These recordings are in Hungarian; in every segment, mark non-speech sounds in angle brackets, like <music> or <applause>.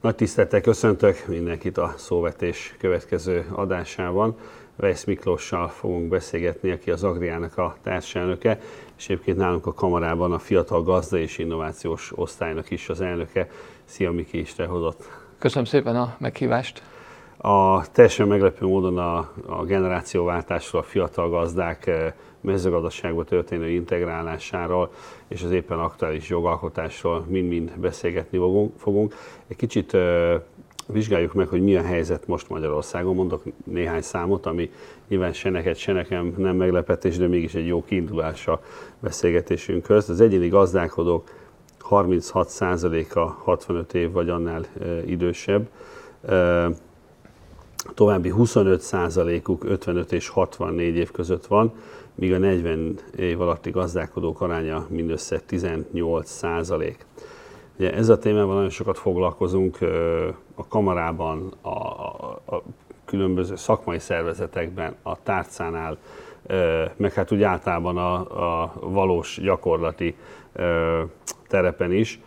Nagy tisztelettel köszöntök mindenkit a szóvetés következő adásában. Vesz Miklóssal fogunk beszélgetni, aki az Agriának a társelnöke, és egyébként nálunk a kamarában a Fiatal Gazda és Innovációs Osztálynak is az elnöke. Szia Miki, is hozott. Köszönöm szépen a meghívást. A teljesen meglepő módon a, a generációváltásról, a fiatal gazdák eh, mezőgazdaságba történő integrálásáról és az éppen aktuális jogalkotásról mind-mind beszélgetni fogunk. Egy kicsit uh, vizsgáljuk meg, hogy mi a helyzet most Magyarországon. Mondok néhány számot, ami nyilván se neked, se nekem nem meglepetés, de mégis egy jó kiindulás a beszélgetésünkhöz. Az egyéni gazdálkodók 36%-a 65 év vagy annál uh, idősebb. További 25%-uk 55 és 64 év között van, míg a 40 év alatti gazdálkodók aránya mindössze 18 százalék. Ugye ez a témával nagyon sokat foglalkozunk a kamarában, a, a, a különböző szakmai szervezetekben, a tárcánál, meg hát úgy általában a, a valós gyakorlati terepen is.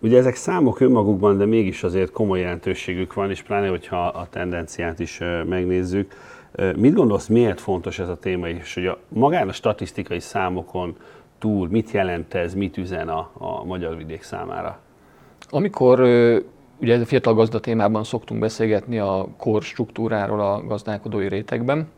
Ugye ezek számok önmagukban, de mégis azért komoly jelentőségük van, és pláne, hogyha a tendenciát is megnézzük, Mit gondolsz, miért fontos ez a téma, és hogy a, magán a statisztikai számokon túl mit jelent ez, mit üzen a, a magyar vidék számára? Amikor ugye ez a fiatal gazda témában szoktunk beszélgetni a kor struktúráról a gazdálkodói rétegben,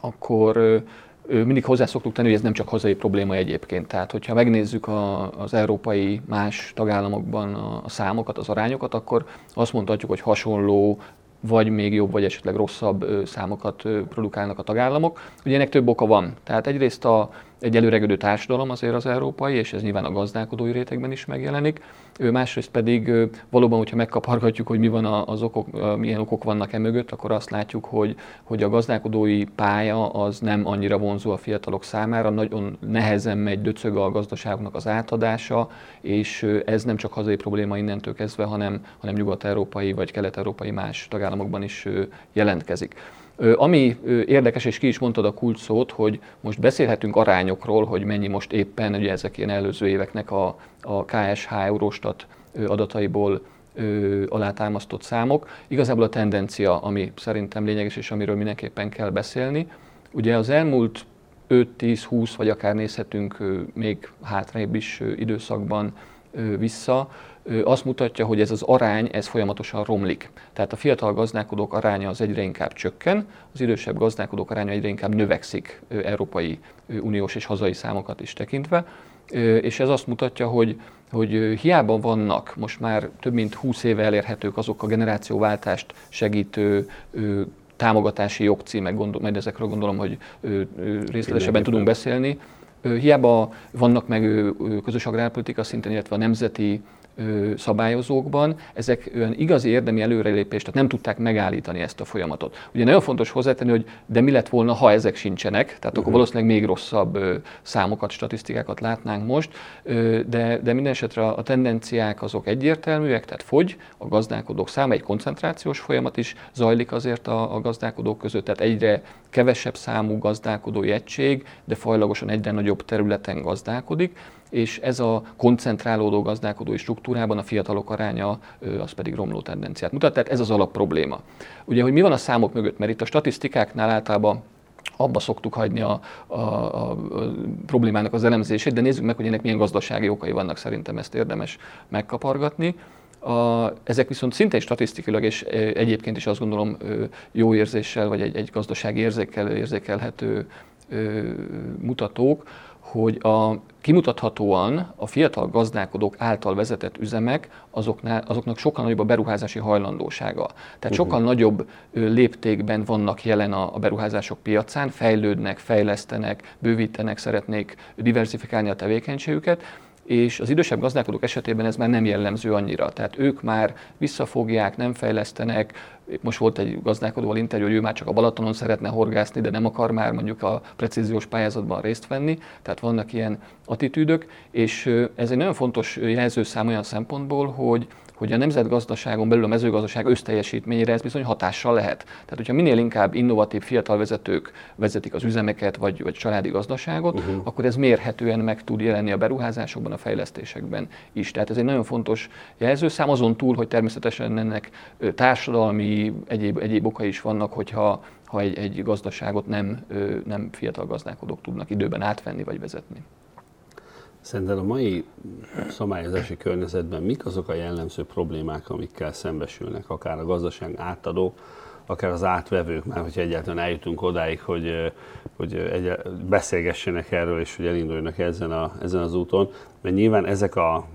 akkor mindig hozzá szoktuk tenni, hogy ez nem csak hazai probléma egyébként. Tehát, hogyha megnézzük a, az európai más tagállamokban a, a számokat, az arányokat, akkor azt mondhatjuk, hogy hasonló vagy még jobb, vagy esetleg rosszabb számokat produkálnak a tagállamok. Ugye ennek több oka van. Tehát egyrészt a, egy előregedő társadalom azért az európai, és ez nyilván a gazdálkodói rétegben is megjelenik. Másrészt pedig valóban, hogyha megkapargatjuk, hogy mi van az okok, milyen okok vannak e mögött, akkor azt látjuk, hogy, hogy a gazdálkodói pálya az nem annyira vonzó a fiatalok számára, nagyon nehezen megy döcög a gazdaságnak az átadása, és ez nem csak hazai probléma innentől kezdve, hanem, hanem nyugat-európai vagy kelet-európai más tagállamokban is jelentkezik. Ami érdekes, és ki is mondtad a kulcs szót, hogy most beszélhetünk arányokról, hogy mennyi most éppen, ugye ezek ilyen előző éveknek a, a KSH Eurostat adataiból alátámasztott számok. Igazából a tendencia, ami szerintem lényeges, és amiről mindenképpen kell beszélni. Ugye az elmúlt 5-10-20, vagy akár nézhetünk még hátrébb is időszakban vissza, azt mutatja, hogy ez az arány, ez folyamatosan romlik. Tehát a fiatal gazdálkodók aránya az egyre inkább csökken, az idősebb gazdálkodók aránya egyre inkább növekszik Európai Uniós és hazai számokat is tekintve, és ez azt mutatja, hogy, hogy hiába vannak most már több mint 20 éve elérhetők azok a generációváltást segítő támogatási jogcímek, gondol, majd ezekről gondolom, hogy részletesebben tudunk beszélni, Hiába vannak meg közös agrárpolitika szinten, illetve a nemzeti szabályozókban, ezek olyan igazi érdemi előrelépést, tehát nem tudták megállítani ezt a folyamatot. Ugye nagyon fontos hozzátenni, hogy de mi lett volna, ha ezek sincsenek, tehát uh-huh. akkor valószínűleg még rosszabb számokat, statisztikákat látnánk most, de, de minden esetre a tendenciák azok egyértelműek, tehát fogy, a gazdálkodók száma, egy koncentrációs folyamat is zajlik azért a, a gazdálkodók között, tehát egyre kevesebb számú gazdálkodói egység, de fajlagosan egyre nagyobb területen gazdálkodik, és ez a koncentrálódó gazdálkodói struktúrában a fiatalok aránya az pedig romló tendenciát mutat, tehát ez az alap probléma. Ugye, hogy mi van a számok mögött, mert itt a statisztikáknál általában abba szoktuk hagyni a, a, a, a problémának az elemzését, de nézzük meg, hogy ennek milyen gazdasági okai vannak, szerintem ezt érdemes megkapargatni. A, ezek viszont szintén statisztikailag és egyébként is azt gondolom jó érzéssel, vagy egy, egy gazdasági érzékel, érzékelhető mutatók, hogy a, kimutathatóan a fiatal gazdálkodók által vezetett üzemek azoknál, azoknak sokkal nagyobb a beruházási hajlandósága. Tehát uh-huh. sokkal nagyobb léptékben vannak jelen a, a beruházások piacán, fejlődnek, fejlesztenek, bővítenek, szeretnék diversifikálni a tevékenységüket, és az idősebb gazdálkodók esetében ez már nem jellemző annyira. Tehát ők már visszafogják, nem fejlesztenek. Most volt egy gazdálkodóval interjú, hogy ő már csak a Balatonon szeretne horgászni, de nem akar már mondjuk a precíziós pályázatban részt venni. Tehát vannak ilyen attitűdök, és ez egy nagyon fontos jelzőszám olyan szempontból, hogy hogy a nemzetgazdaságon belül a mezőgazdaság összteljesítményére ez bizony hatással lehet. Tehát, hogyha minél inkább innovatív fiatal vezetők vezetik az üzemeket vagy, vagy családi gazdaságot, uh-huh. akkor ez mérhetően meg tud jelenni a beruházásokban, a fejlesztésekben is. Tehát ez egy nagyon fontos jelzőszám, azon túl, hogy természetesen ennek társadalmi, egyéb, egyéb okai is vannak, hogyha ha egy, egy gazdaságot nem, nem fiatal gazdálkodók tudnak időben átvenni vagy vezetni. Szerinted a mai szabályozási környezetben mik azok a jellemző problémák, amikkel szembesülnek, akár a gazdaság átadók, akár az átvevők, már hogyha egyáltalán eljutunk odáig, hogy, hogy egy, beszélgessenek erről, és hogy elinduljanak ezen, a, ezen az úton, mert nyilván ezek a,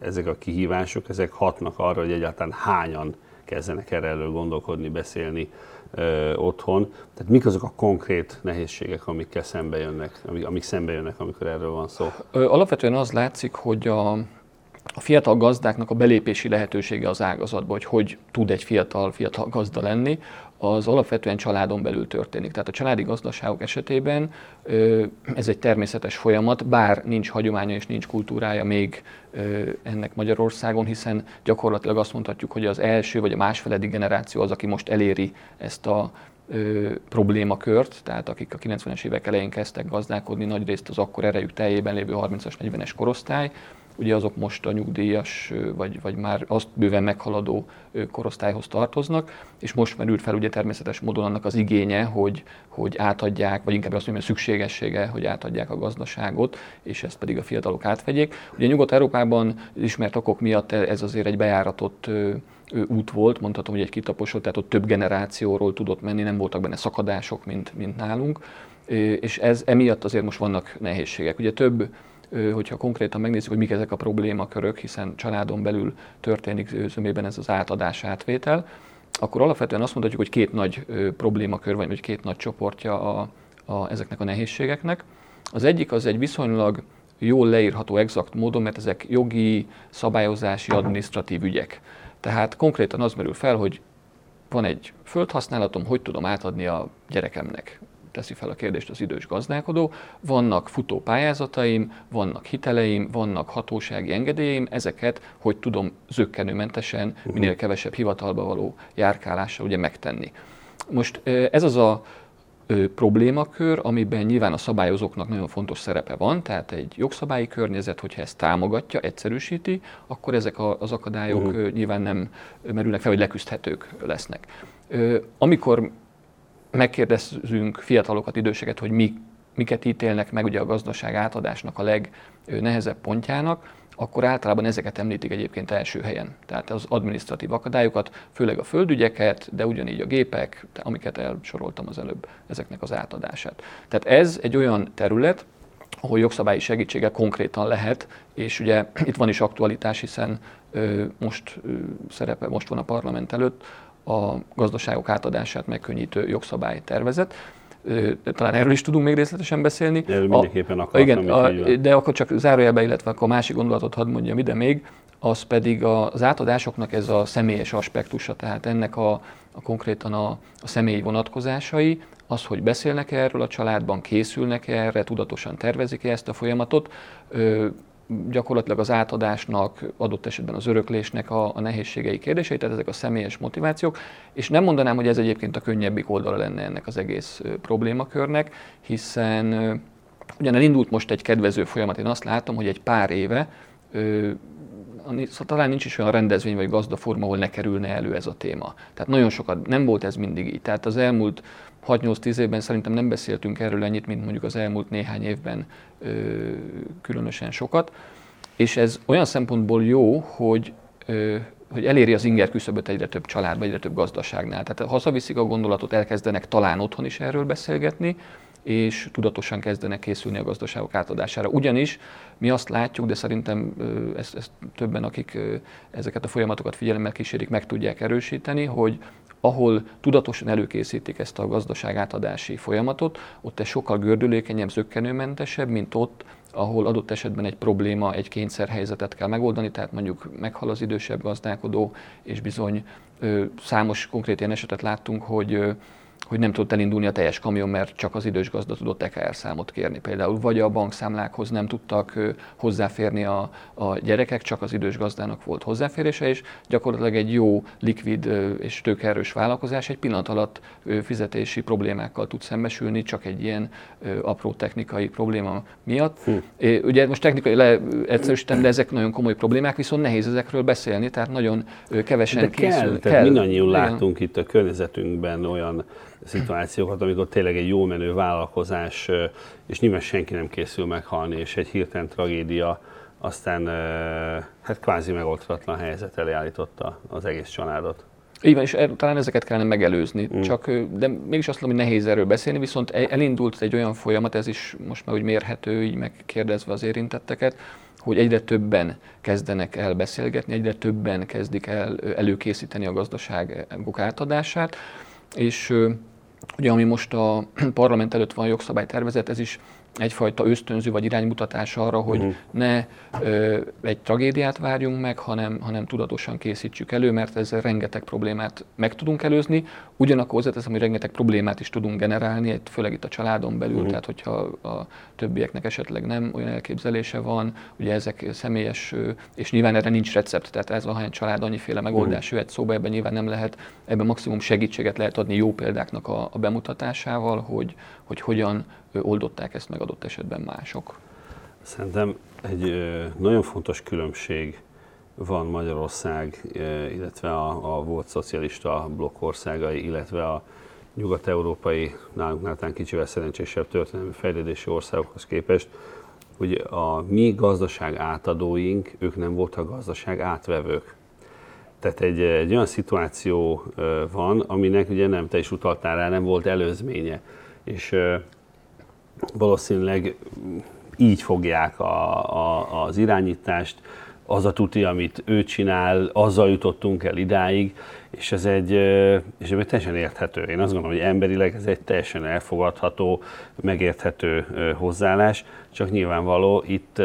ezek a kihívások, ezek hatnak arra, hogy egyáltalán hányan kezdenek erről gondolkodni, beszélni, ö, otthon. Tehát mik azok a konkrét nehézségek, amikkel szembe jönnek, amik, amik szembe jönnek, amikor erről van szó? Alapvetően az látszik, hogy a, a fiatal gazdáknak a belépési lehetősége az ágazatba, hogy hogy tud egy fiatal, fiatal gazda lenni, az alapvetően családon belül történik. Tehát a családi gazdaságok esetében ez egy természetes folyamat, bár nincs hagyománya és nincs kultúrája még ennek Magyarországon, hiszen gyakorlatilag azt mondhatjuk, hogy az első vagy a másfeledi generáció az, aki most eléri ezt a ö, problémakört, tehát akik a 90-es évek elején kezdtek gazdálkodni, nagyrészt az akkor erejük teljében lévő 30-as, 40-es korosztály, ugye azok most a nyugdíjas, vagy, vagy már azt bőven meghaladó korosztályhoz tartoznak, és most merült fel ugye természetes módon annak az igénye, hogy, hogy átadják, vagy inkább azt mondjam, a szükségessége, hogy átadják a gazdaságot, és ezt pedig a fiatalok átvegyék. Ugye Nyugat-Európában ismert okok miatt ez azért egy bejáratott út volt, mondhatom, hogy egy kitaposott, tehát ott több generációról tudott menni, nem voltak benne szakadások, mint, mint nálunk, és ez emiatt azért most vannak nehézségek. Ugye több hogyha konkrétan megnézzük, hogy mik ezek a problémakörök, hiszen családon belül történik zömében ez az átadás, átvétel, akkor alapvetően azt mondhatjuk, hogy két nagy problémakör, vagy két nagy csoportja a, a, ezeknek a nehézségeknek. Az egyik az egy viszonylag jól leírható exakt módon, mert ezek jogi, szabályozási, adminisztratív ügyek. Tehát konkrétan az merül fel, hogy van egy földhasználatom, hogy tudom átadni a gyerekemnek teszi fel a kérdést az idős gazdálkodó. Vannak futó pályázataim, vannak hiteleim, vannak hatósági engedélyeim, ezeket hogy tudom zöggenőmentesen, uh-huh. minél kevesebb hivatalba való járkálással ugye megtenni. Most ez az a problémakör, amiben nyilván a szabályozóknak nagyon fontos szerepe van, tehát egy jogszabályi környezet, hogyha ezt támogatja, egyszerűsíti, akkor ezek az akadályok uh-huh. nyilván nem merülnek fel, vagy leküzdhetők lesznek. Amikor megkérdezünk fiatalokat, időseket, hogy mi, miket ítélnek meg ugye a gazdaság átadásnak a legnehezebb pontjának, akkor általában ezeket említik egyébként első helyen. Tehát az administratív akadályokat, főleg a földügyeket, de ugyanígy a gépek, amiket elsoroltam az előbb, ezeknek az átadását. Tehát ez egy olyan terület, ahol jogszabályi segítsége konkrétan lehet, és ugye itt van is aktualitás, hiszen ö, most ö, szerepe, most van a parlament előtt a gazdaságok átadását megkönnyítő jogszabálytervezet. Talán erről is tudunk még részletesen beszélni. Erről mindenképpen akartam. Igen, a, de akkor csak zárójelbe, illetve akkor a másik gondolatot hadd mondjam ide még, az pedig az átadásoknak ez a személyes aspektusa, tehát ennek a, a konkrétan a, a személyi vonatkozásai, az, hogy beszélnek erről a családban, készülnek erre, tudatosan tervezik -e ezt a folyamatot, gyakorlatilag az átadásnak, adott esetben az öröklésnek a, a nehézségei kérdései, tehát ezek a személyes motivációk, és nem mondanám, hogy ez egyébként a könnyebbik oldala lenne ennek az egész problémakörnek, hiszen ugyan elindult most egy kedvező folyamat, én azt látom, hogy egy pár éve szóval talán nincs is olyan rendezvény vagy gazdaforma, ahol ne kerülne elő ez a téma. Tehát nagyon sokat, nem volt ez mindig így. Tehát az elmúlt 6-8-10 évben szerintem nem beszéltünk erről ennyit, mint mondjuk az elmúlt néhány évben ö, különösen sokat. És ez olyan szempontból jó, hogy ö, hogy eléri az inger küszöböt egyre több családba, egyre több gazdaságnál. Tehát hazaviszik a gondolatot, elkezdenek talán otthon is erről beszélgetni, és tudatosan kezdenek készülni a gazdaságok átadására. Ugyanis mi azt látjuk, de szerintem ezt, ezt többen, akik ezeket a folyamatokat figyelemmel kísérik, meg tudják erősíteni, hogy ahol tudatosan előkészítik ezt a gazdaság átadási folyamatot, ott ez sokkal gördülékenyebb, zöggenőmentesebb, mint ott, ahol adott esetben egy probléma, egy kényszerhelyzetet kell megoldani, tehát mondjuk meghal az idősebb gazdálkodó, és bizony ö, számos konkrét ilyen esetet láttunk, hogy ö, hogy nem tudott elindulni a teljes kamion, mert csak az idős gazda tudott EKR számot kérni például, vagy a bankszámlákhoz nem tudtak hozzáférni a, a gyerekek, csak az idős gazdának volt hozzáférése, és gyakorlatilag egy jó, likvid és tőkerős vállalkozás egy pillanat alatt fizetési problémákkal tud szembesülni, csak egy ilyen apró technikai probléma miatt. Hm. Ugye most technikai leegyszerűsítem, de ezek nagyon komoly problémák, viszont nehéz ezekről beszélni, tehát nagyon kevesen de készül. Kell, tehát kell. mindannyian látunk itt a környezetünkben olyan szituációkat, amikor tényleg egy jó menő vállalkozás, és nyilván senki nem készül meghalni, és egy hirtelen tragédia aztán hát kvázi megoldhatatlan helyzet elé állította az egész családot. Így van, és er, talán ezeket kellene megelőzni. Mm. Csak, de mégis azt mondom, hogy nehéz erről beszélni, viszont e, elindult egy olyan folyamat, ez is most már úgy mérhető, így megkérdezve az érintetteket, hogy egyre többen kezdenek el beszélgetni, egyre többen kezdik el előkészíteni a gazdaságok átadását, és ugye ami most a <clears throat> parlament előtt van a jogszabálytervezet, ez is egyfajta ösztönző vagy iránymutatás arra, hogy uh-huh. ne ö, egy tragédiát várjunk meg, hanem, hanem tudatosan készítsük elő, mert ezzel rengeteg problémát meg tudunk előzni. Ugyanakkor hozzáteszem, hogy rengeteg problémát is tudunk generálni, főleg itt a családon belül, uh-huh. tehát hogyha a többieknek esetleg nem olyan elképzelése van, ugye ezek személyes, és nyilván erre nincs recept, tehát ez a hány család annyiféle megoldás uh-huh. jöhet szóba, ebben nyilván nem lehet, ebben maximum segítséget lehet adni jó példáknak a, a bemutatásával, hogy, hogy hogyan oldották ezt meg adott esetben mások. Szerintem egy nagyon fontos különbség van Magyarország, illetve a, a volt szocialista blokk országai, illetve a nyugat-európai, nálunk náltalán kicsivel szerencsésebb történelmi fejlődési országokhoz képest, hogy a mi gazdaság átadóink, ők nem voltak gazdaság átvevők. Tehát egy, egy olyan szituáció van, aminek ugye nem te is utaltál rá, nem volt előzménye. És valószínűleg így fogják a, a, az irányítást, az a tuti, amit ő csinál, azzal jutottunk el idáig, és ez egy, és ez teljesen érthető. Én azt gondolom, hogy emberileg ez egy teljesen elfogadható, megérthető hozzáállás, csak nyilvánvaló itt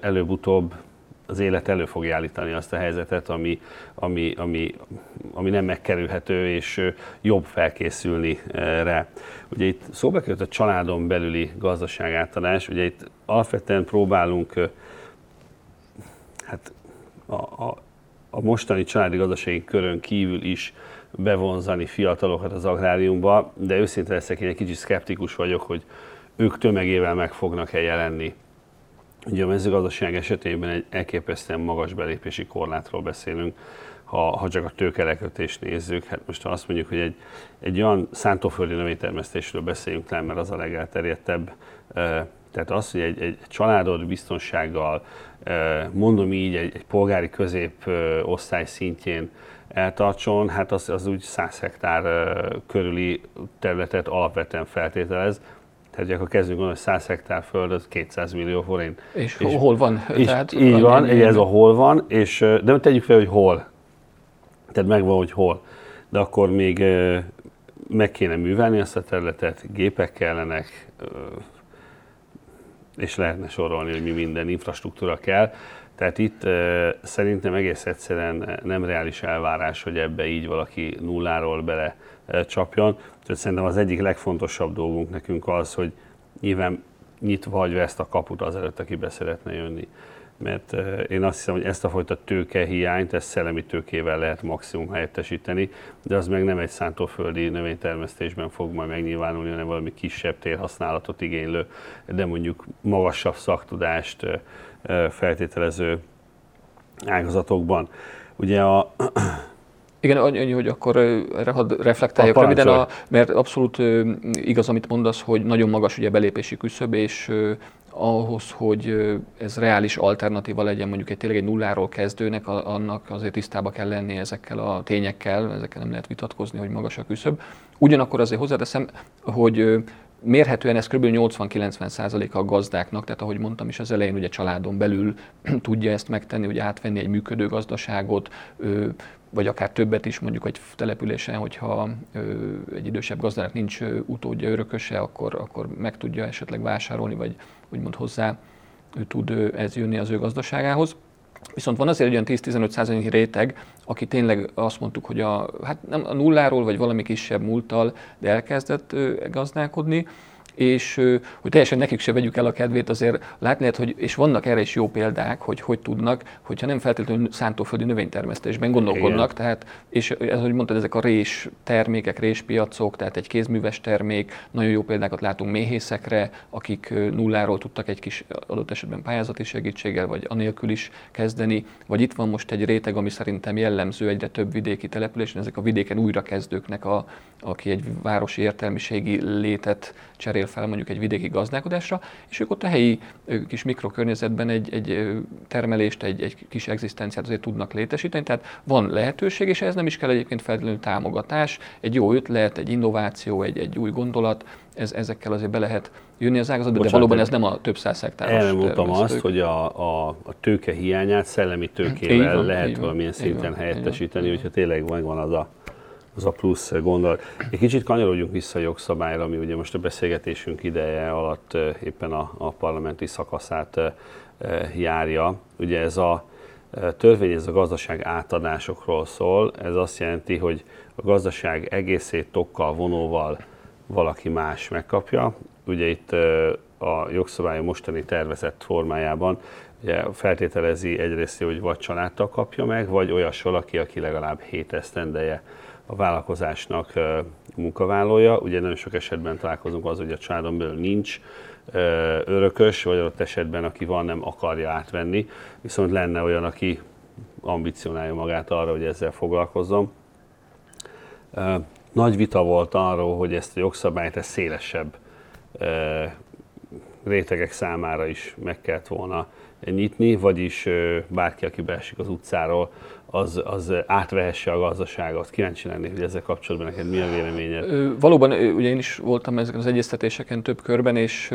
előbb-utóbb az élet elő fogja állítani azt a helyzetet, ami, ami, ami, ami nem megkerülhető, és jobb felkészülni rá. Ugye itt szóba került a családon belüli gazdaságátadás, ugye itt alapvetően próbálunk hát a, a, a mostani családi gazdasági körön kívül is bevonzani fiatalokat az agráriumba, de őszinte leszek, én egy kicsit szkeptikus vagyok, hogy ők tömegével meg fognak-e jelenni Ugye a mezőgazdaság esetében egy elképesztően magas belépési korlátról beszélünk, ha, ha csak a tőkelekötést nézzük. Hát most ha azt mondjuk, hogy egy, egy olyan szántóföldi növénytermesztésről beszéljünk le, mert az a legelterjedtebb, tehát az, hogy egy, egy családod biztonsággal, mondom így, egy, egy polgári középosztály szintjén eltartson, hát az, az úgy 100 hektár körüli területet alapvetően feltételez, tehát akkor kezdünk gondolni, hogy 100 hektár föld, az 200 millió forint. És, és hol van? És Tehát így van, egy ez a hol van, és, de tegyük fel, hogy hol. Tehát megvan, hogy hol. De akkor még meg kéne művelni azt a területet, gépek kellenek, és lehetne sorolni, hogy mi minden infrastruktúra kell. Tehát itt szerintem egész egyszerűen nem reális elvárás, hogy ebbe így valaki nulláról bele csapjon. Tehát szerintem az egyik legfontosabb dolgunk nekünk az, hogy nyilván nyitva hagyva ezt a kaput az előtt, aki be szeretne jönni. Mert én azt hiszem, hogy ezt a fajta tőkehiányt, ezt szellemi tőkével lehet maximum helyettesíteni, de az meg nem egy szántóföldi növénytermesztésben fog majd megnyilvánulni, hanem valami kisebb térhasználatot igénylő, de mondjuk magasabb szaktudást feltételező ágazatokban. Ugye a igen, annyi, hogy akkor erre hadd reflektáljak a röviden, a, mert abszolút igaz, amit mondasz, hogy nagyon magas ugye belépési küszöb, és ahhoz, hogy ez reális alternatíva legyen mondjuk egy tényleg egy nulláról kezdőnek, annak azért tisztába kell lenni ezekkel a tényekkel, ezekkel nem lehet vitatkozni, hogy magas a küszöb. Ugyanakkor azért hozzáteszem, hogy mérhetően ez kb. 80-90 százaléka a gazdáknak, tehát ahogy mondtam is az elején, ugye családon belül <clears throat> tudja ezt megtenni, hogy átvenni egy működő gazdaságot, vagy akár többet is mondjuk egy településen, hogyha egy idősebb gazdának nincs utódja, örököse, akkor, akkor meg tudja esetleg vásárolni, vagy úgymond hozzá tud ez jönni az ő gazdaságához. Viszont van azért egy olyan 10-15 réteg, aki tényleg azt mondtuk, hogy a, hát nem a nulláról, vagy valami kisebb múlttal, de elkezdett gazdálkodni, és hogy teljesen nekik se vegyük el a kedvét, azért látni lehet, hogy, és vannak erre is jó példák, hogy hogy tudnak, hogyha nem feltétlenül szántóföldi növénytermesztésben gondolkodnak, Igen. tehát, és ez, hogy mondtad, ezek a rés termékek, réspiacok, tehát egy kézműves termék, nagyon jó példákat látunk méhészekre, akik nulláról tudtak egy kis adott esetben pályázati segítséggel, vagy anélkül is kezdeni, vagy itt van most egy réteg, ami szerintem jellemző egyre több vidéki településen, ezek a vidéken újrakezdőknek, a, aki egy városi értelmiségi létet cserél cserél fel mondjuk egy vidéki gazdálkodásra, és ők ott a helyi kis mikrokörnyezetben egy, egy termelést, egy, egy kis egzisztenciát azért tudnak létesíteni, tehát van lehetőség, és ez nem is kell egyébként feltétlenül támogatás, egy jó ötlet, egy innováció, egy, egy új gondolat, ez, ezekkel azért be lehet jönni az ágazatba, de valóban ez nem a több száz Erre mondtam azt, hogy a, a, a tőke hiányát szellemi tőkével van, lehet valamilyen szinten van, helyettesíteni, hogyha tényleg van az a az a plusz gondolat. Egy kicsit kanyarodjunk vissza a jogszabályra, ami ugye most a beszélgetésünk ideje alatt éppen a, a parlamenti szakaszát járja. Ugye ez a törvény, ez a gazdaság átadásokról szól. Ez azt jelenti, hogy a gazdaság egészét tokkal, vonóval valaki más megkapja. Ugye itt a jogszabály mostani tervezett formájában ugye feltételezi egyrészt, hogy vagy családtag kapja meg, vagy olyas valaki, aki legalább 7 esztendeje a vállalkozásnak munkavállalója. Ugye nagyon sok esetben találkozunk az, hogy a családon belül nincs örökös, vagy ott esetben, aki van, nem akarja átvenni, viszont lenne olyan, aki ambicionálja magát arra, hogy ezzel foglalkozzon. Nagy vita volt arról, hogy ezt a jogszabályt ezt szélesebb rétegek számára is meg kellett volna nyitni, vagyis bárki, aki beesik az utcáról, az, az átvehesse a gazdaságot. Kíváncsi lennék, hogy ezzel kapcsolatban neked mi a véleményed? Valóban, ugye én is voltam ezeken az egyeztetéseken több körben, és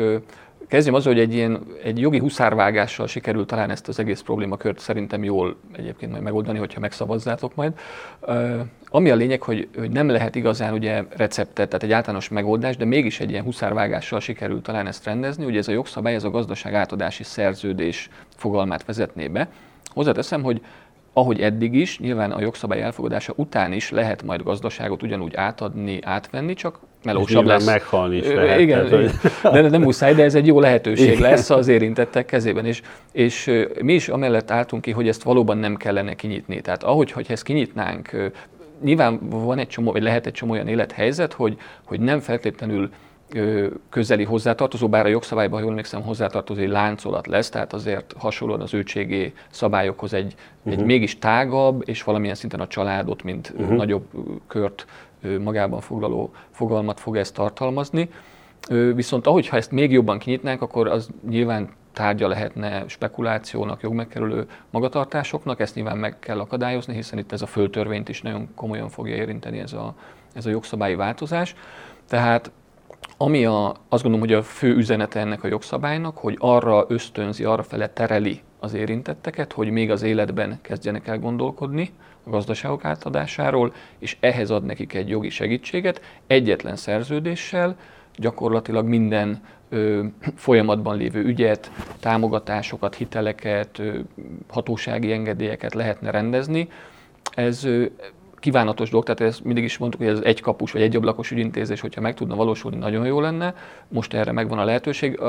kezdjem azzal, hogy egy, ilyen, egy jogi huszárvágással sikerült talán ezt az egész problémakört szerintem jól egyébként majd megoldani, hogyha megszavazzátok majd. Ami a lényeg, hogy, hogy nem lehet igazán ugye receptet, tehát egy általános megoldás, de mégis egy ilyen huszárvágással sikerült talán ezt rendezni. Ugye ez a jogszabály, ez a gazdaság átadási szerződés fogalmát vezetné be. Hozzáteszem, hogy ahogy eddig is, nyilván a jogszabály elfogadása után is lehet majd gazdaságot ugyanúgy átadni, átvenni, csak melósabb lesz. meghalni is lehet. Igen, tehát, hogy... de nem muszáj, de ez egy jó lehetőség Igen. lesz az érintettek kezében. És, és mi is amellett álltunk ki, hogy ezt valóban nem kellene kinyitni. Tehát ahogy hogy ezt kinyitnánk, nyilván van egy csomó, vagy lehet egy csomó olyan élethelyzet, hogy, hogy nem feltétlenül közeli hozzátartozó, bár a jogszabályban, ha jól emlékszem, hozzátartozó egy láncolat lesz, tehát azért hasonlóan az őtségi szabályokhoz egy, uh-huh. egy mégis tágabb, és valamilyen szinten a családot, mint uh-huh. nagyobb kört magában foglaló fogalmat fog ezt tartalmazni. Viszont ahogy ha ezt még jobban kinyitnánk, akkor az nyilván tárgya lehetne spekulációnak, jogmegkerülő magatartásoknak, ezt nyilván meg kell akadályozni, hiszen itt ez a földtörvényt is nagyon komolyan fogja érinteni ez a, ez a jogszabályi változás. Tehát ami a, azt gondolom, hogy a fő üzenete ennek a jogszabálynak, hogy arra ösztönzi, arra fele tereli az érintetteket, hogy még az életben kezdjenek el gondolkodni a gazdaságok átadásáról, és ehhez ad nekik egy jogi segítséget, egyetlen szerződéssel, gyakorlatilag minden ö, folyamatban lévő ügyet, támogatásokat, hiteleket, ö, hatósági engedélyeket lehetne rendezni. Ez ö, kívánatos dolog, tehát ezt mindig is mondtuk, hogy ez egy kapus vagy egy ablakos ügyintézés, hogyha meg tudna valósulni, nagyon jó lenne. Most erre megvan a lehetőség.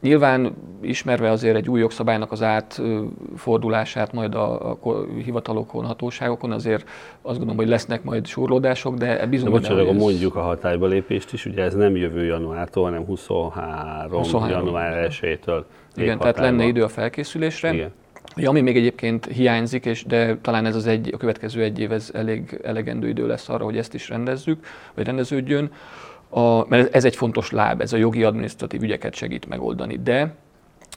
Nyilván ismerve azért egy új jogszabálynak az átfordulását majd a, a hivatalokon, hatóságokon, azért azt gondolom, hogy lesznek majd surlódások, de bizony. De bocsánat, ez... mondjuk a hatályba lépést is, ugye ez nem jövő januártól, hanem 23, 23 január 1-től. Igen, tehát lenne idő a felkészülésre. Igen. Ja, ami még egyébként hiányzik, és de talán ez az egy, a következő egy év ez elég elegendő idő lesz arra, hogy ezt is rendezzük, vagy rendeződjön, a, mert ez egy fontos láb, ez a jogi adminisztratív ügyeket segít megoldani. De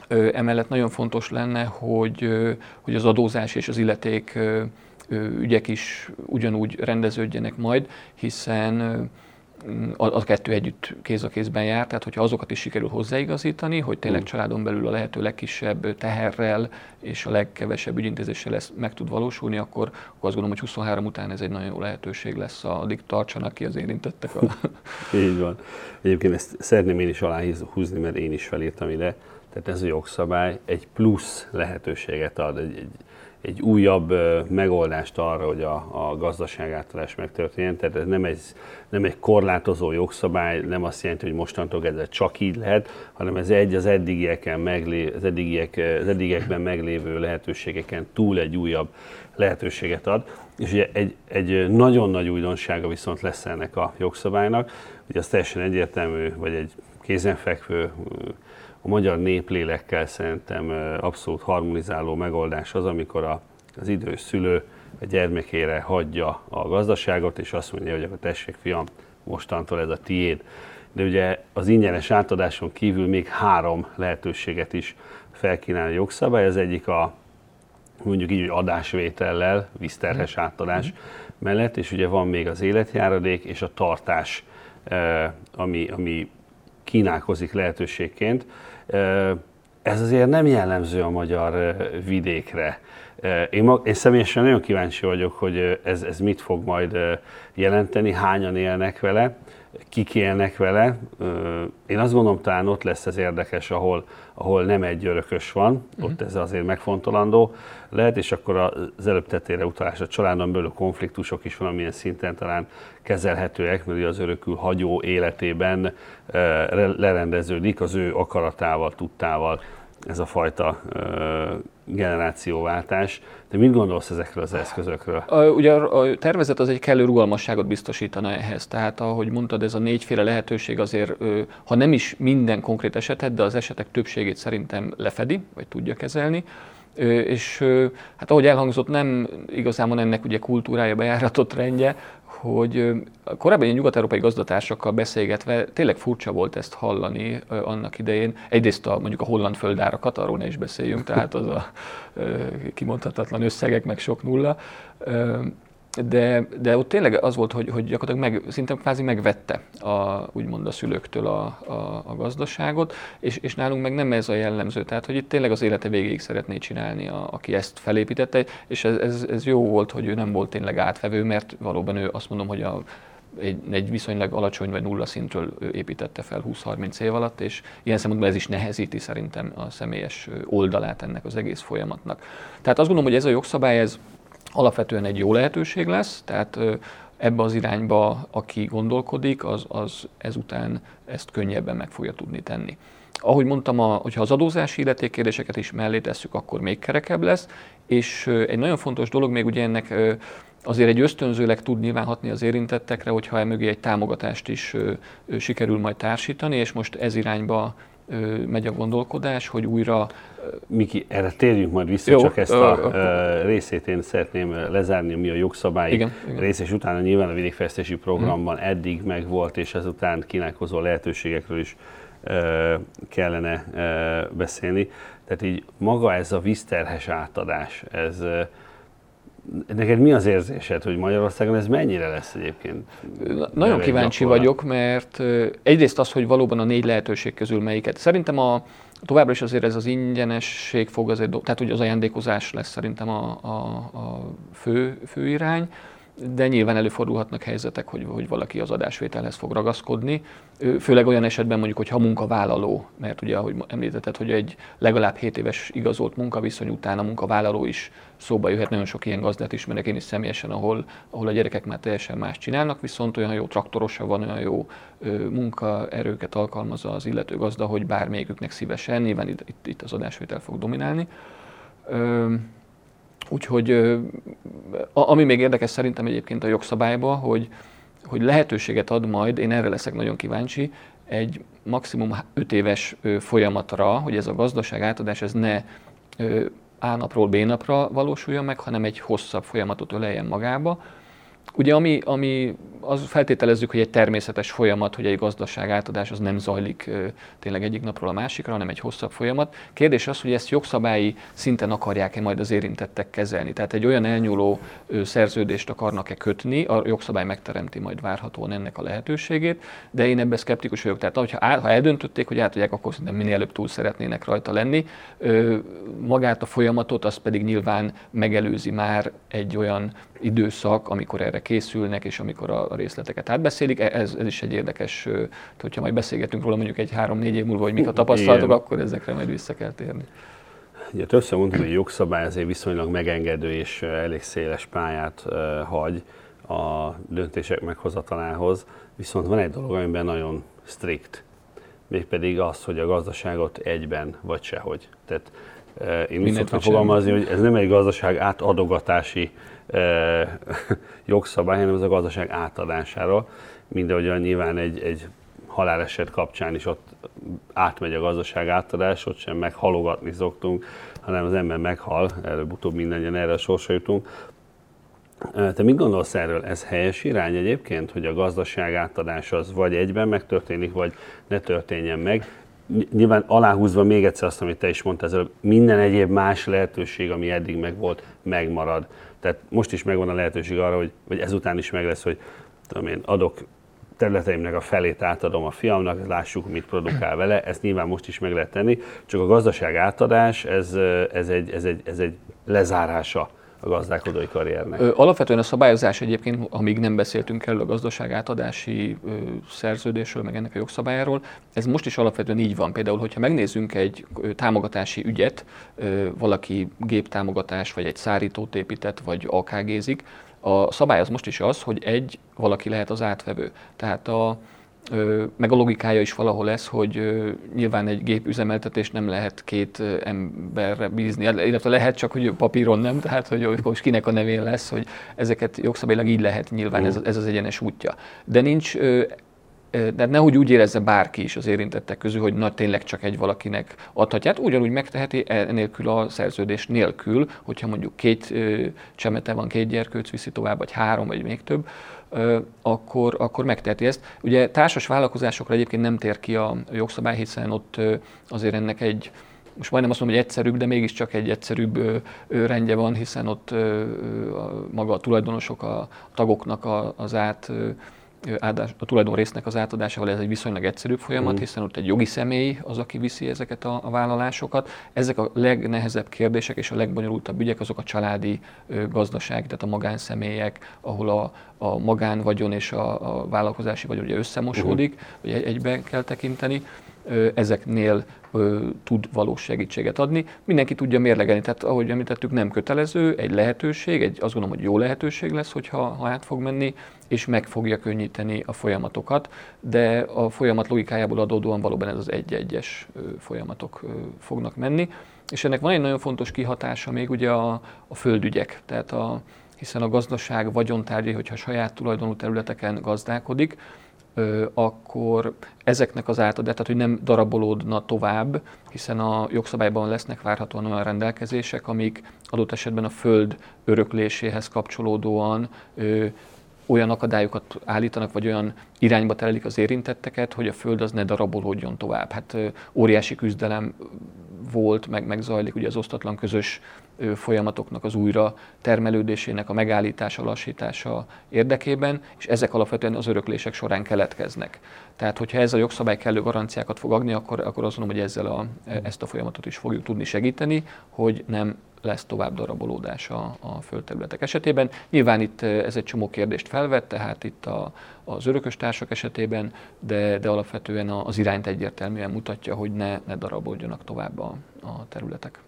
ö, emellett nagyon fontos lenne, hogy, ö, hogy az adózás és az illeték ö, ügyek is ugyanúgy rendeződjenek majd, hiszen a, a kettő együtt kéz a kézben jár, tehát hogyha azokat is sikerül hozzáigazítani, hogy tényleg hmm. családon belül a lehető legkisebb teherrel és a legkevesebb ügyintézéssel lesz, meg tud valósulni, akkor, akkor azt gondolom, hogy 23 után ez egy nagyon jó lehetőség lesz, addig tartsanak ki az érintettek. A... <laughs> Így van. Egyébként ezt szeretném én is aláhúzni, mert én is felírtam ide. Tehát ez a jogszabály egy plusz lehetőséget ad, egy, egy, egy újabb megoldást arra, hogy a, a gazdaság átállás megtörténjen. Tehát ez nem egy, nem egy korlátozó jogszabály, nem azt jelenti, hogy mostantól kezdve csak így lehet, hanem ez egy az eddigieken meglé, az, eddigiek, az eddigiekben meglévő lehetőségeken túl egy újabb lehetőséget ad. És ugye egy, egy nagyon nagy újdonsága viszont lesz ennek a jogszabálynak, ugye az teljesen egyértelmű, vagy egy kézenfekvő, a magyar néplélekkel szerintem abszolút harmonizáló megoldás az, amikor a, az idős szülő a gyermekére hagyja a gazdaságot, és azt mondja, hogy akkor tessék fiam, mostantól ez a tiéd. De ugye az ingyenes átadáson kívül még három lehetőséget is felkínál a jogszabály. Az egyik a mondjuk így, hogy adásvétellel, vízterhes átadás mellett, és ugye van még az életjáradék és a tartás, ami, ami kínálkozik lehetőségként. Ez azért nem jellemző a magyar vidékre. Én, mag, én személyesen nagyon kíváncsi vagyok, hogy ez, ez mit fog majd jelenteni, hányan élnek vele, kik élnek vele. Én azt gondolom, talán ott lesz ez érdekes, ahol, ahol nem egy örökös van, uh-huh. ott ez azért megfontolandó lehet, és akkor az előbb tetére utalás a családon belül konfliktusok is valamilyen szinten talán kezelhetőek, mert az örökül hagyó életében lerendeződik az ő akaratával, tudtával ez a fajta generációváltás. De mit gondolsz ezekről az eszközökről? Ugye a tervezet az egy kellő rugalmasságot biztosítana ehhez. Tehát ahogy mondtad, ez a négyféle lehetőség azért, ha nem is minden konkrét esetet, de az esetek többségét szerintem lefedi, vagy tudja kezelni és hát ahogy elhangzott, nem igazából ennek ugye kultúrája, bejáratott rendje, hogy korábban ilyen nyugat-európai gazdatársakkal beszélgetve tényleg furcsa volt ezt hallani annak idején. Egyrészt a, mondjuk a holland földárakat, arról ne is beszéljünk, tehát az a kimondhatatlan összegek, meg sok nulla de, de ott tényleg az volt, hogy, hogy gyakorlatilag meg, szinte kvázi megvette a, úgymond a szülőktől a, a, a gazdaságot, és, és nálunk meg nem ez a jellemző, tehát hogy itt tényleg az élete végéig szeretné csinálni, a, aki ezt felépítette, és ez, ez, ez jó volt, hogy ő nem volt tényleg átvevő, mert valóban ő azt mondom, hogy a, egy, egy viszonylag alacsony vagy nulla szintről építette fel 20-30 év alatt, és ilyen szempontból ez is nehezíti szerintem a személyes oldalát ennek az egész folyamatnak. Tehát azt gondolom, hogy ez a jogszabály, ez alapvetően egy jó lehetőség lesz, tehát ebbe az irányba, aki gondolkodik, az, az ezután ezt könnyebben meg fogja tudni tenni. Ahogy mondtam, a, hogyha az adózási illetékkérdéseket is mellé tesszük, akkor még kerekebb lesz, és egy nagyon fontos dolog még ugye ennek azért egy ösztönzőleg tud nyilván hatni az érintettekre, hogyha emögé egy támogatást is sikerül majd társítani, és most ez irányba megy a gondolkodás, hogy újra... Miki, erre térjünk majd vissza, Jó, csak ezt a ö, részét én szeretném lezárni, mi a jogszabály igen, rész, és utána nyilván a vidékfejlesztési programban hmm. eddig megvolt, és ezután kínálkozó lehetőségekről is ö, kellene ö, beszélni. Tehát így maga ez a vízterhes átadás, ez Neked mi az érzésed, hogy Magyarországon ez mennyire lesz egyébként? Nagyon kíváncsi gyakorlat? vagyok, mert egyrészt az, hogy valóban a négy lehetőség közül melyiket. Szerintem a, továbbra is azért ez az ingyenesség fog azért, tehát hogy az ajándékozás lesz szerintem a, a, a fő, fő irány de nyilván előfordulhatnak helyzetek, hogy, hogy valaki az adásvételhez fog ragaszkodni, főleg olyan esetben mondjuk, hogy ha munkavállaló, mert ugye, ahogy említetted, hogy egy legalább 7 éves igazolt munkaviszony után a munkavállaló is szóba jöhet, nagyon sok ilyen gazdát ismerek én is személyesen, ahol, ahol a gyerekek már teljesen más csinálnak, viszont olyan jó traktorosa van, olyan jó munkaerőket alkalmazza az illető gazda, hogy bármelyiküknek szívesen, nyilván itt, itt, az adásvétel fog dominálni. Úgyhogy ami még érdekes szerintem egyébként a jogszabályban, hogy, hogy lehetőséget ad majd, én erre leszek nagyon kíváncsi, egy maximum 5 éves folyamatra, hogy ez a gazdaság átadás ez ne A napról B napra valósuljon meg, hanem egy hosszabb folyamatot öleljen magába, Ugye ami, ami az feltételezzük, hogy egy természetes folyamat, hogy egy gazdaság átadás az nem zajlik tényleg egyik napról a másikra, hanem egy hosszabb folyamat. Kérdés az, hogy ezt jogszabályi szinten akarják-e majd az érintettek kezelni. Tehát egy olyan elnyúló szerződést akarnak-e kötni, a jogszabály megteremti majd várhatóan ennek a lehetőségét, de én ebben szkeptikus vagyok. Tehát hogyha ha eldöntötték, hogy átadják, akkor szerintem minél előbb túl szeretnének rajta lenni. Magát a folyamatot, az pedig nyilván megelőzi már egy olyan időszak, amikor erre készülnek, és amikor a részleteket átbeszélik. E, ez, ez is egy érdekes, hogyha majd beszélgetünk róla mondjuk egy három-négy év múlva, hogy mik a tapasztalatok, Igen. akkor ezekre majd vissza kell térni. Ugye többször mondtuk, hogy a jogszabály azért viszonylag megengedő és elég széles pályát hagy a döntések meghozatalához, viszont van egy dolog, amiben nagyon strikt, mégpedig az, hogy a gazdaságot egyben vagy sehogy. Tehát én úgy szoktam fogalmazni, hogy ez nem egy gazdaság átadogatási jogszabály, hanem ez a gazdaság átadására. Mindahogyan nyilván egy, egy haláleset kapcsán is ott átmegy a gazdaság átadás, ott sem meghalogatni szoktunk, hanem az ember meghal, előbb-utóbb mindannyian erre a sorsra jutunk. Te mit gondolsz erről? Ez helyes irány egyébként, hogy a gazdaság átadás az vagy egyben megtörténik, vagy ne történjen meg? Nyilván aláhúzva még egyszer azt, amit te is mondtál, ez minden egyéb más lehetőség, ami eddig megvolt, megmarad. Tehát most is megvan a lehetőség arra, hogy, vagy ezután is meg lesz, hogy tudom én, adok területeimnek a felét átadom a fiamnak, lássuk, mit produkál vele, ezt nyilván most is meg lehet tenni, csak a gazdaság átadás, ez, ez, egy, ez, egy, ez egy lezárása a gazdálkodói karriernek. Alapvetően a szabályozás egyébként, amíg nem beszéltünk el a gazdaság átadási szerződésről, meg ennek a jogszabályáról, ez most is alapvetően így van. Például, hogyha megnézzünk egy támogatási ügyet, valaki géptámogatás, vagy egy szárítót épített, vagy AKG-zik, a szabály az most is az, hogy egy valaki lehet az átvevő. Tehát a, meg a logikája is valahol ez, hogy nyilván egy gépüzemeltetés nem lehet két emberre bízni, illetve lehet csak, hogy papíron nem, tehát hogy most kinek a nevén lesz, hogy ezeket jogszabályilag így lehet nyilván, ez, ez az egyenes útja. De nincs de nehogy úgy érezze bárki is az érintettek közül, hogy na tényleg csak egy valakinek adhatját. Ugyanúgy megteheti enélkül a szerződés nélkül, hogyha mondjuk két csemete van, két gyerkőc viszi tovább, vagy három, vagy még több, akkor, akkor megteheti ezt. Ugye társas vállalkozásokra egyébként nem tér ki a jogszabály, hiszen ott azért ennek egy most majdnem azt mondom, hogy egyszerűbb, de mégiscsak egy egyszerűbb rendje van, hiszen ott maga a tulajdonosok, a tagoknak az át áldás, a tulajdon résznek az átadásával ez egy viszonylag egyszerűbb folyamat, mm. hiszen ott egy jogi személy az, aki viszi ezeket a, a vállalásokat. Ezek a legnehezebb kérdések és a legbonyolultabb ügyek azok a családi ö, gazdaság, tehát a magánszemélyek, ahol a, a magánvagyon és a, a vállalkozási vagyon ugye összemosódik, mm. hogy egy, egyben kell tekinteni ezeknél tud valós segítséget adni. Mindenki tudja mérlegelni, tehát ahogy említettük, nem kötelező, egy lehetőség, egy azt gondolom, hogy jó lehetőség lesz, hogyha ha át fog menni, és meg fogja könnyíteni a folyamatokat, de a folyamat logikájából adódóan valóban ez az egy-egyes folyamatok fognak menni. És ennek van egy nagyon fontos kihatása még ugye a, a földügyek, tehát a, hiszen a gazdaság vagyontárgyai, hogyha saját tulajdonú területeken gazdálkodik, akkor ezeknek az átadás, tehát hogy nem darabolódna tovább, hiszen a jogszabályban lesznek várhatóan olyan rendelkezések, amik adott esetben a föld örökléséhez kapcsolódóan olyan akadályokat állítanak, vagy olyan irányba terelik az érintetteket, hogy a föld az ne darabolódjon tovább. Hát óriási küzdelem volt, meg, meg ugye az osztatlan közös folyamatoknak az újra termelődésének a megállítása, lassítása érdekében, és ezek alapvetően az öröklések során keletkeznek. Tehát, hogyha ez a jogszabály kellő garanciákat fog adni, akkor, akkor azt mondom, hogy ezzel a, ezt a folyamatot is fogjuk tudni segíteni, hogy nem lesz tovább darabolódás a, a földterületek esetében. Nyilván itt ez egy csomó kérdést felvet, tehát itt a, az örökös társak esetében, de, de alapvetően az irányt egyértelműen mutatja, hogy ne, ne daraboljanak tovább a, a területek.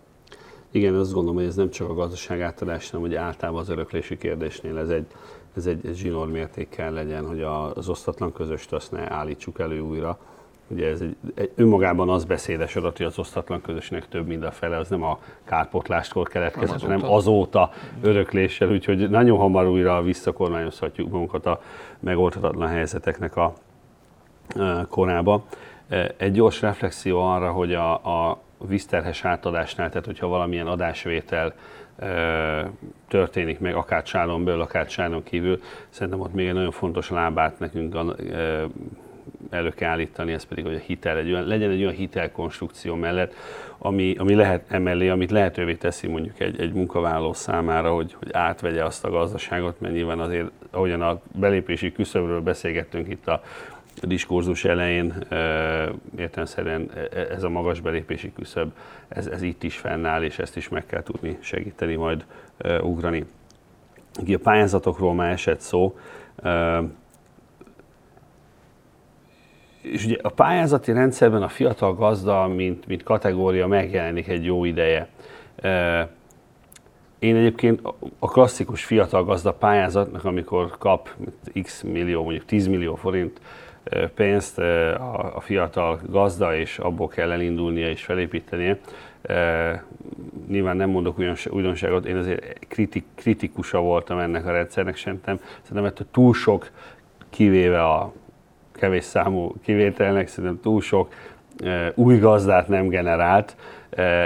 Igen, azt gondolom, hogy ez nem csak a gazdaság átadás, hanem hogy általában az öröklési kérdésnél ez egy, ez egy, egy zsinór mérték kell legyen, hogy az osztatlan közöst azt ne állítsuk elő újra. Ugye ez egy, egy önmagában az beszédes adat, hogy az osztatlan közösnek több, mint a fele, az nem a kárpotláskor keletkezett, azóta. hanem azóta örökléssel, úgyhogy nagyon hamar újra visszakormányozhatjuk magunkat a megoldhatatlan helyzeteknek a korába. Egy gyors reflexió arra, hogy a, a vízterhes átadásnál, tehát hogyha valamilyen adásvétel történik meg, akár csálon belül, akár csálon kívül, szerintem ott még egy nagyon fontos lábát nekünk elő kell állítani, ez pedig, hogy a hitel egy olyan, legyen egy olyan hitelkonstrukció mellett, ami, ami lehet emellé, amit lehetővé teszi mondjuk egy, egy munkavállaló számára, hogy, hogy átvegye azt a gazdaságot, mert nyilván azért, ahogyan a belépési küszöbről beszélgettünk itt a a diskurzus elején értelemszerűen e, e, ez a magas belépési küszöb, ez, ez itt is fennáll, és ezt is meg kell tudni segíteni majd ugrani. a pályázatokról már esett szó, és ugye a pályázati rendszerben a fiatal gazda, mint, mint kategória megjelenik egy jó ideje. Én egyébként a klasszikus fiatal gazda pályázatnak, amikor kap x millió, mondjuk 10 millió forint pénzt a, fiatal gazda, és abból kell elindulnia és felépítenie. Nyilván nem mondok újdonságot, én azért kritik, kritikusa voltam ennek a rendszernek, szerintem, szerintem ettől túl sok, kivéve a kevés számú kivételnek, szerintem túl sok új gazdát nem generált,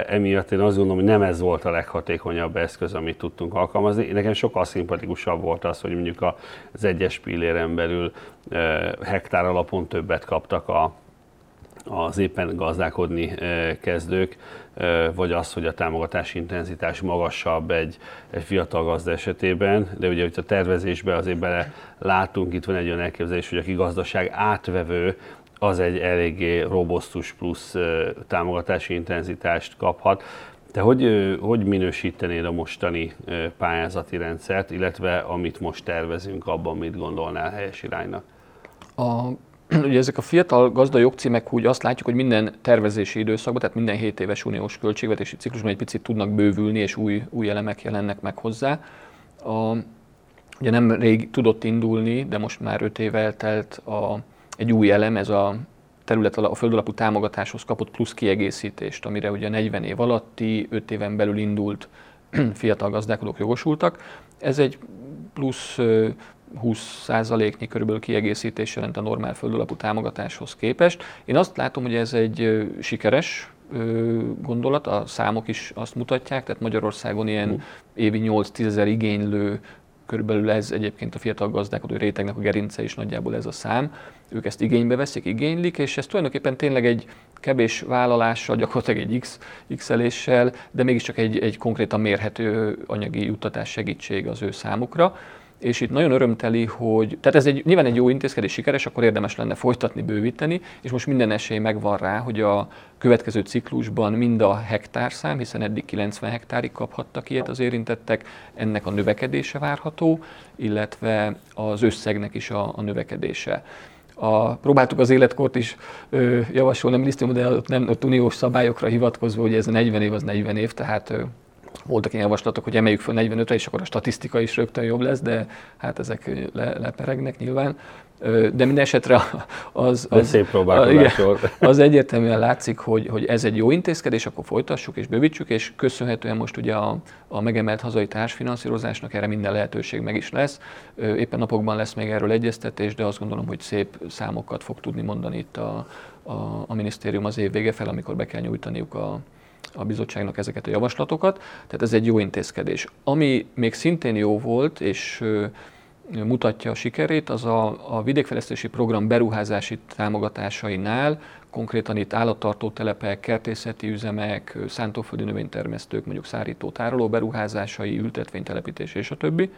emiatt én azt gondolom, hogy nem ez volt a leghatékonyabb eszköz, amit tudtunk alkalmazni. Nekem sokkal szimpatikusabb volt az, hogy mondjuk az egyes pilléren belül hektár alapon többet kaptak a, az éppen gazdálkodni kezdők, vagy az, hogy a támogatási intenzitás magasabb egy, egy fiatal gazda esetében, de ugye hogy a tervezésbe azért bele látunk, itt van egy olyan elképzelés, hogy aki gazdaság átvevő, az egy eléggé robosztus plusz támogatási intenzitást kaphat. Te hogy, hogy minősítenéd a mostani pályázati rendszert, illetve amit most tervezünk, abban mit gondolnál helyes iránynak? A, <clears throat> ugye ezek a fiatal gazda jogcímek úgy azt látjuk, hogy minden tervezési időszakban, tehát minden 7 éves uniós költségvetési ciklusban egy picit tudnak bővülni, és új, új elemek jelennek meg hozzá. A, ugye nem rég tudott indulni, de most már 5 év eltelt a, egy új elem, ez a terület a földalapú támogatáshoz kapott plusz kiegészítést, amire ugye 40 év alatti, 5 éven belül indult <clears throat> fiatal gazdálkodók jogosultak. Ez egy plusz 20%-nyi körülbelül kiegészítés jelent a normál földalapú támogatáshoz képest. Én azt látom, hogy ez egy sikeres gondolat, a számok is azt mutatják, tehát Magyarországon ilyen évi 8-10 ezer igénylő körülbelül ez egyébként a fiatal gazdálkodó rétegnek a gerince is nagyjából ez a szám. Ők ezt igénybe veszik, igénylik, és ez tulajdonképpen tényleg egy kevés vállalással, gyakorlatilag egy X, X-eléssel, de mégiscsak egy, egy konkrétan mérhető anyagi juttatás segítség az ő számukra és itt nagyon örömteli, hogy, tehát ez egy, nyilván egy jó intézkedés sikeres, akkor érdemes lenne folytatni, bővíteni, és most minden esély megvan rá, hogy a következő ciklusban mind a hektárszám, hiszen eddig 90 hektárig kaphattak ilyet az érintettek, ennek a növekedése várható, illetve az összegnek is a, a növekedése. A, próbáltuk az életkort is ö, javasolni a minisztérium, de ott nem ott uniós szabályokra hivatkozva, hogy ez a 40 év az 40 év, tehát ö, voltak ilyen javaslatok, hogy emeljük fel 45-re, és akkor a statisztika is rögtön jobb lesz, de hát ezek le, leperegnek nyilván. De minden esetre az, az, szép az, igen, <laughs> az egyértelműen látszik, hogy, hogy ez egy jó intézkedés, akkor folytassuk és bővítsük, és köszönhetően most ugye a, a megemelt hazai társfinanszírozásnak erre minden lehetőség meg is lesz. Éppen napokban lesz még erről egyeztetés, de azt gondolom, hogy szép számokat fog tudni mondani itt a, a, a minisztérium az év vége fel, amikor be kell nyújtaniuk a, a bizottságnak ezeket a javaslatokat, tehát ez egy jó intézkedés. Ami még szintén jó volt, és mutatja a sikerét, az a, a vidékfejlesztési program beruházási támogatásainál, konkrétan itt állattartó telepek, kertészeti üzemek, szántóföldi növénytermesztők, mondjuk szárító tároló beruházásai, ültetvénytelepítés és a többi.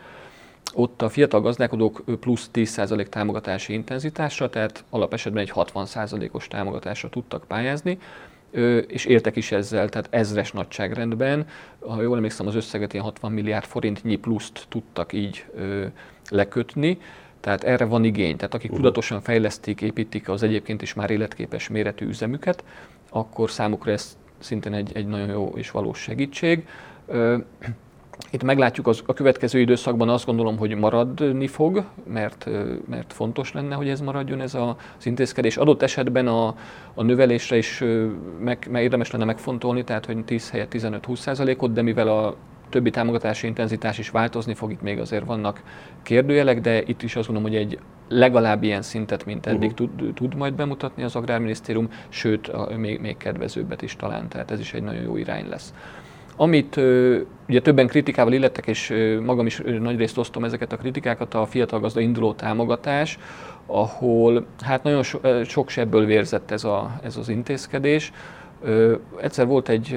Ott a fiatal gazdálkodók plusz 10% támogatási intenzitásra, tehát alapesetben egy 60%-os támogatásra tudtak pályázni, és éltek is ezzel, tehát ezres nagyságrendben. Ha jól emlékszem, az összeget ilyen 60 milliárd forintnyi pluszt tudtak így lekötni, tehát erre van igény. Tehát akik uh-huh. tudatosan fejlesztik, építik az egyébként is már életképes méretű üzemüket, akkor számukra ez szintén egy, egy nagyon jó és valós segítség. Itt meglátjuk az, a következő időszakban azt gondolom, hogy maradni fog, mert, mert fontos lenne, hogy ez maradjon ez az intézkedés. Adott esetben a, a növelésre is meg, meg érdemes lenne megfontolni, tehát hogy 10 helyett 15-20 százalékot, de mivel a többi támogatási intenzitás is változni fog, itt még azért vannak kérdőjelek, de itt is azt gondolom, hogy egy legalább ilyen szintet, mint eddig uh-huh. tud, tud majd bemutatni az Agrárminisztérium, sőt, a, még, még kedvezőbbet is talán, tehát ez is egy nagyon jó irány lesz. Amit ugye többen kritikával illettek, és magam is nagyrészt osztom ezeket a kritikákat, a fiatal gazda induló támogatás, ahol hát nagyon so, sok sebből vérzett ez, a, ez az intézkedés. Egyszer volt egy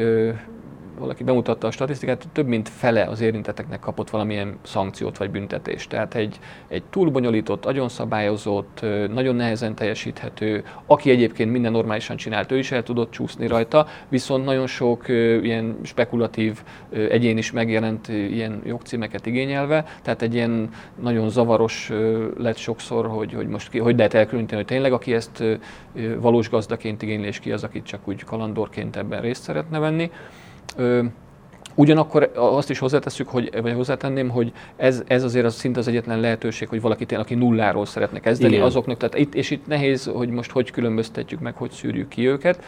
valaki bemutatta a statisztikát, több mint fele az érintetteknek kapott valamilyen szankciót vagy büntetést. Tehát egy, egy túlbonyolított, szabályozott, nagyon nehezen teljesíthető, aki egyébként minden normálisan csinált, ő is el tudott csúszni rajta, viszont nagyon sok ilyen spekulatív egyén is megjelent ilyen jogcímeket igényelve, tehát egy ilyen nagyon zavaros lett sokszor, hogy, hogy most ki, hogy lehet elkülöníteni, hogy tényleg aki ezt valós gazdaként igényli, és ki az, akit csak úgy kalandorként ebben részt szeretne venni. Ugyanakkor azt is hozzáteszük, hogy, vagy hozzátenném, hogy ez, ez azért az szinte az egyetlen lehetőség, hogy valaki tényleg, aki nulláról szeretne kezdeni, Igen. azoknak, tehát itt, és itt nehéz, hogy most hogy különböztetjük meg, hogy szűrjük ki őket.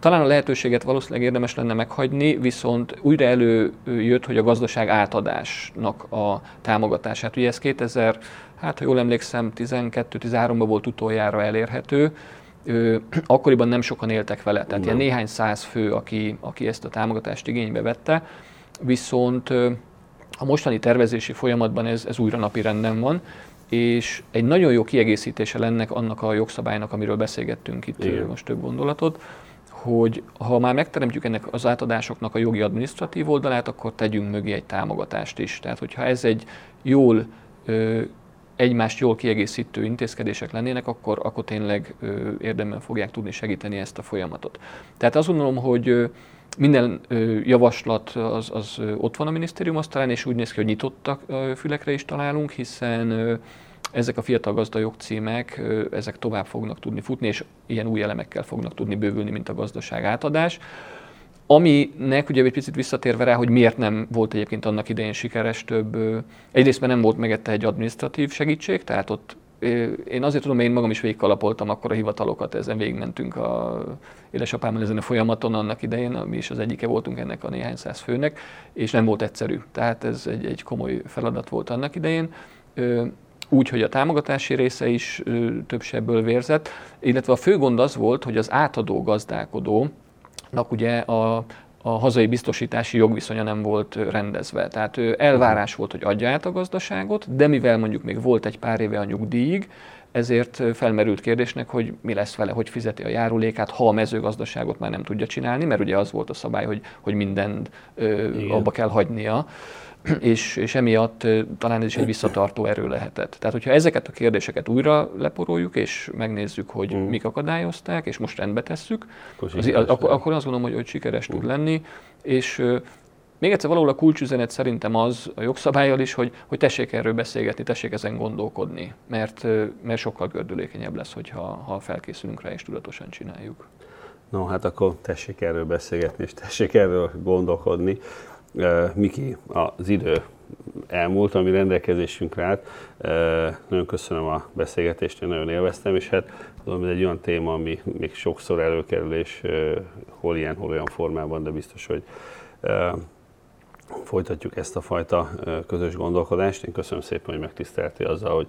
Talán a lehetőséget valószínűleg érdemes lenne meghagyni, viszont újra előjött, hogy a gazdaság átadásnak a támogatását. Ugye ez 2000, hát ha jól emlékszem, 12-13-ban volt utoljára elérhető, akkoriban nem sokan éltek vele, tehát ilyen néhány száz fő, aki, aki ezt a támogatást igénybe vette, viszont a mostani tervezési folyamatban ez, ez újra napi renden van, és egy nagyon jó kiegészítése lenne annak a jogszabálynak, amiről beszélgettünk itt Igen. most több gondolatot, hogy ha már megteremtjük ennek az átadásoknak a jogi adminisztratív oldalát, akkor tegyünk mögé egy támogatást is. Tehát, hogyha ez egy jól egymást jól kiegészítő intézkedések lennének, akkor, akkor tényleg érdemben fogják tudni segíteni ezt a folyamatot. Tehát azt gondolom, hogy minden javaslat az, az ott van a minisztérium asztalán, és úgy néz ki, hogy nyitottak fülekre is találunk, hiszen ezek a fiatal gazdajog címek, ezek tovább fognak tudni futni, és ilyen új elemekkel fognak tudni bővülni, mint a gazdaság átadás. Aminek ugye egy picit visszatérve rá, hogy miért nem volt egyébként annak idején sikeres több, egyrészt mert nem volt megette egy administratív segítség, tehát ott én azért tudom, én magam is végigkalapoltam akkor a hivatalokat, ezen végigmentünk a édesapámmal ezen a folyamaton annak idején, mi is az egyike voltunk ennek a néhány száz főnek, és nem volt egyszerű. Tehát ez egy, egy komoly feladat volt annak idején úgy, hogy a támogatási része is több sebből vérzett, illetve a fő gond az volt, hogy az átadó gazdálkodó, ugye a, a hazai biztosítási jogviszonya nem volt rendezve. Tehát elvárás volt, hogy adja át a gazdaságot, de mivel mondjuk még volt egy pár éve a nyugdíjig, ezért felmerült kérdésnek, hogy mi lesz vele, hogy fizeti a járulékát, ha a mezőgazdaságot már nem tudja csinálni, mert ugye az volt a szabály, hogy, hogy mindent ö, abba kell hagynia és, és emiatt talán ez is egy visszatartó erő lehetett. Tehát, hogyha ezeket a kérdéseket újra leporoljuk, és megnézzük, hogy mm. mik akadályozták, és most rendbe tesszük, akkor, az, akkor, akkor azt gondolom, hogy, hogy sikeres mm. tud lenni, és még egyszer valahol a kulcsüzenet szerintem az a jogszabályjal is, hogy, hogy tessék erről beszélgetni, tessék ezen gondolkodni, mert, mert sokkal gördülékenyebb lesz, hogyha, ha felkészülünk rá és tudatosan csináljuk. No, hát akkor tessék erről beszélgetni, és tessék erről gondolkodni. Miki, az idő elmúlt, ami rendelkezésünkre állt. Nagyon köszönöm a beszélgetést, én nagyon élveztem, és hát tudom, ez egy olyan téma, ami még sokszor előkerül, és hol ilyen, hol olyan formában, de biztos, hogy folytatjuk ezt a fajta közös gondolkodást. Én köszönöm szépen, hogy megtiszteltél azzal, hogy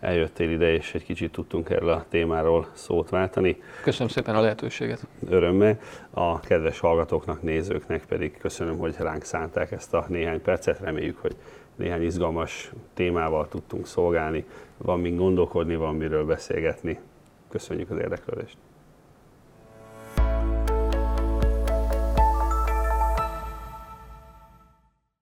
eljöttél ide, és egy kicsit tudtunk erről a témáról szót váltani. Köszönöm szépen a lehetőséget. Örömmel. A kedves hallgatóknak, nézőknek pedig köszönöm, hogy ránk szánták ezt a néhány percet. Reméljük, hogy néhány izgalmas témával tudtunk szolgálni. Van még gondolkodni, van miről beszélgetni. Köszönjük az érdeklődést.